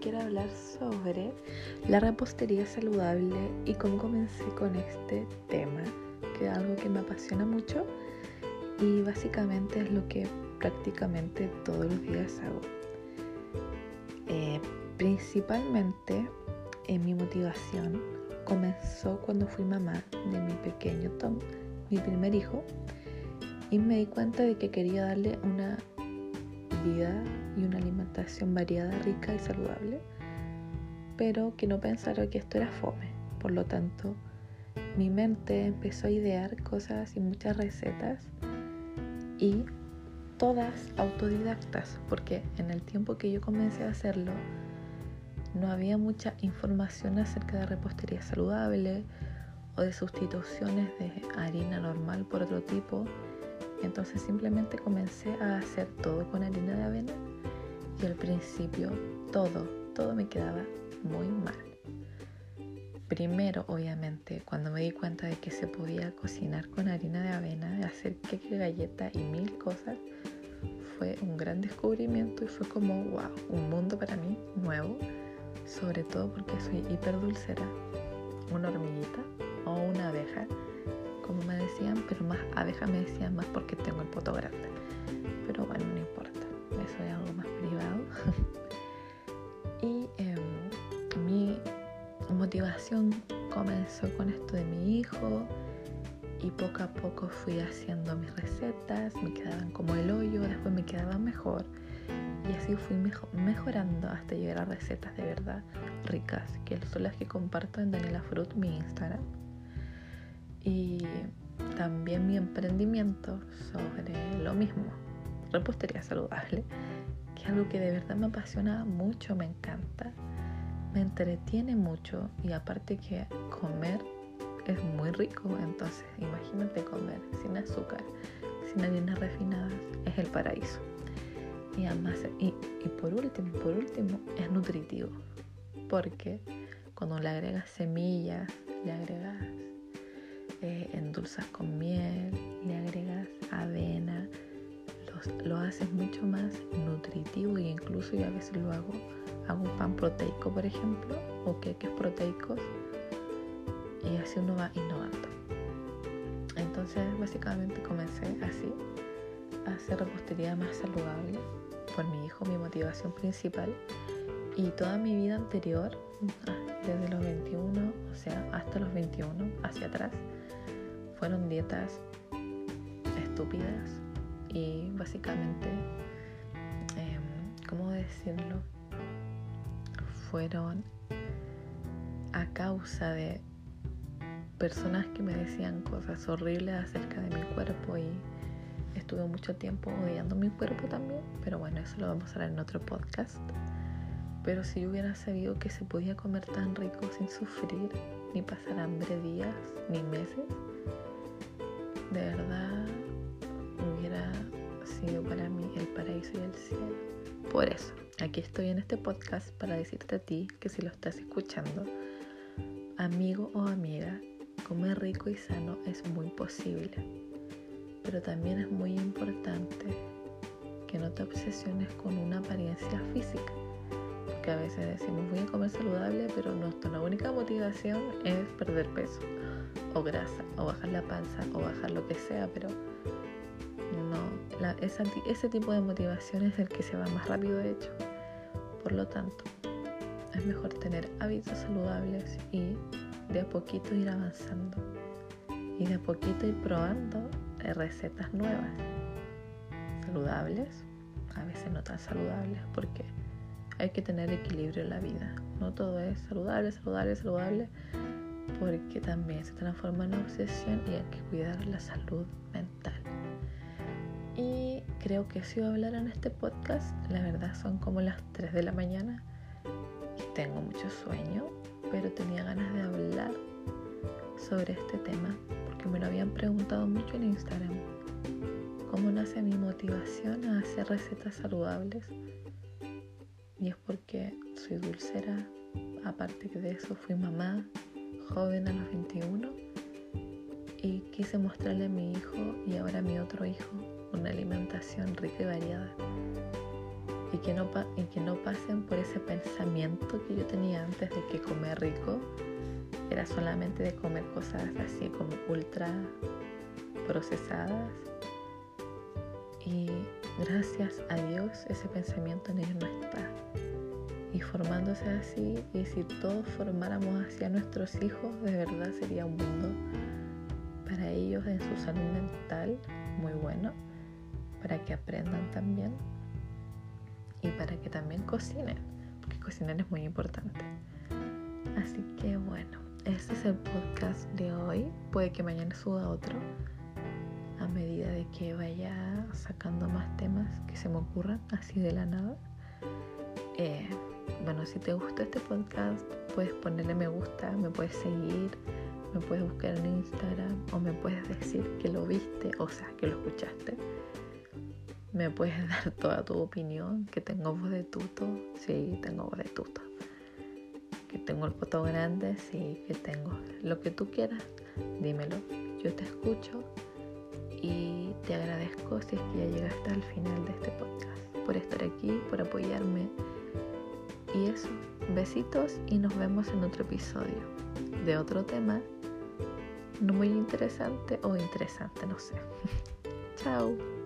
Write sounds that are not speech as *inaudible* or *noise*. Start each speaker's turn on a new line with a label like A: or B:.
A: quiero hablar sobre la repostería saludable y cómo comencé con este tema, que es algo que me apasiona mucho y básicamente es lo que prácticamente todos los días hago. Eh, principalmente en mi motivación comenzó cuando fui mamá de mi pequeño Tom, mi primer hijo, y me di cuenta de que quería darle una vida y una alimentación variada, rica y saludable, pero que no pensara que esto era fome. Por lo tanto, mi mente empezó a idear cosas y muchas recetas y todas autodidactas, porque en el tiempo que yo comencé a hacerlo, no había mucha información acerca de repostería saludable o de sustituciones de harina normal por otro tipo entonces simplemente comencé a hacer todo con harina de avena y al principio todo, todo me quedaba muy mal. Primero, obviamente, cuando me di cuenta de que se podía cocinar con harina de avena, hacer queque, galleta y mil cosas, fue un gran descubrimiento y fue como, wow, un mundo para mí nuevo, sobre todo porque soy hiper dulcera, una hormiguita pero más abeja me decían más porque tengo el poto grande. Pero bueno, no importa, eso es algo más privado. *laughs* y em, mi motivación comenzó con esto de mi hijo y poco a poco fui haciendo mis recetas, me quedaban como el hoyo, después me quedaban mejor y así fui mejorando hasta llegar a recetas de verdad ricas, que son las que comparto en Daniela Fruit, mi Instagram y también mi emprendimiento sobre lo mismo, repostería saludable, que es algo que de verdad me apasiona mucho, me encanta, me entretiene mucho y aparte que comer es muy rico, entonces imagínate comer sin azúcar, sin harinas refinadas, es el paraíso. Y además, y, y por último, por último, es nutritivo, porque cuando le agregas semillas, le agregas endulzas con miel, le agregas avena, lo haces mucho más nutritivo e incluso yo a veces lo hago, hago un pan proteico por ejemplo, o queques proteicos y así uno va innovando. Entonces básicamente comencé así a hacer repostería más saludable por mi hijo, mi motivación principal y toda mi vida anterior, ah, desde los 21, o sea, hasta los 21, hacia atrás, fueron dietas estúpidas y básicamente, em, ¿cómo decirlo? Fueron a causa de personas que me decían cosas horribles acerca de mi cuerpo y estuve mucho tiempo odiando mi cuerpo también, pero bueno, eso lo vamos a hablar en otro podcast. Pero si yo hubiera sabido que se podía comer tan rico sin sufrir, ni pasar hambre días, ni meses, de verdad hubiera sido para mí el paraíso y el cielo. Por eso, aquí estoy en este podcast para decirte a ti que si lo estás escuchando, amigo o amiga, comer rico y sano es muy posible. Pero también es muy importante que no te obsesiones con una apariencia física. Porque a veces decimos voy a comer saludable, pero nuestra única motivación es perder peso o grasa, o bajar la panza, o bajar lo que sea, pero no, ese tipo de motivación es el que se va más rápido de hecho. Por lo tanto, es mejor tener hábitos saludables y de a poquito ir avanzando. Y de a poquito ir probando recetas nuevas. Saludables, a veces no tan saludables, porque hay que tener equilibrio en la vida. No todo es saludable, saludable, saludable porque también se transforma en obsesión y hay que cuidar la salud mental. Y creo que si hablar en este podcast, la verdad son como las 3 de la mañana y tengo mucho sueño, pero tenía ganas de hablar sobre este tema porque me lo habían preguntado mucho en Instagram. ¿Cómo nace mi motivación a hacer recetas saludables? Y es porque soy dulcera, aparte de eso fui mamá, joven a los 21 y quise mostrarle a mi hijo y ahora a mi otro hijo una alimentación rica y variada. y que, no que no pasen por ese pensamiento que yo tenía antes de que comer rico era solamente de comer cosas así como ultra procesadas y gracias a Dios ese pensamiento en ellos no está y formándose así y si todos formáramos hacia nuestros hijos de verdad sería un mundo para ellos en su salud mental muy bueno para que aprendan también y para que también cocinen, porque cocinar es muy importante. Así que bueno, este es el podcast de hoy. Puede que mañana suba otro medida de que vaya sacando más temas que se me ocurran así de la nada. Eh, bueno, si te gustó este podcast, puedes ponerle me gusta, me puedes seguir, me puedes buscar en Instagram o me puedes decir que lo viste, o sea, que lo escuchaste me puedes *laughs* dar toda tu opinión, que tengo voz de tuto, sí, tengo voz de tuto. Que tengo el poto grande, sí, que tengo. Lo que tú quieras, dímelo. Yo te escucho te agradezco si es que ya llegaste al final de este podcast, por estar aquí, por apoyarme. Y eso, besitos y nos vemos en otro episodio de otro tema, no muy interesante o interesante, no sé. *laughs* Chao.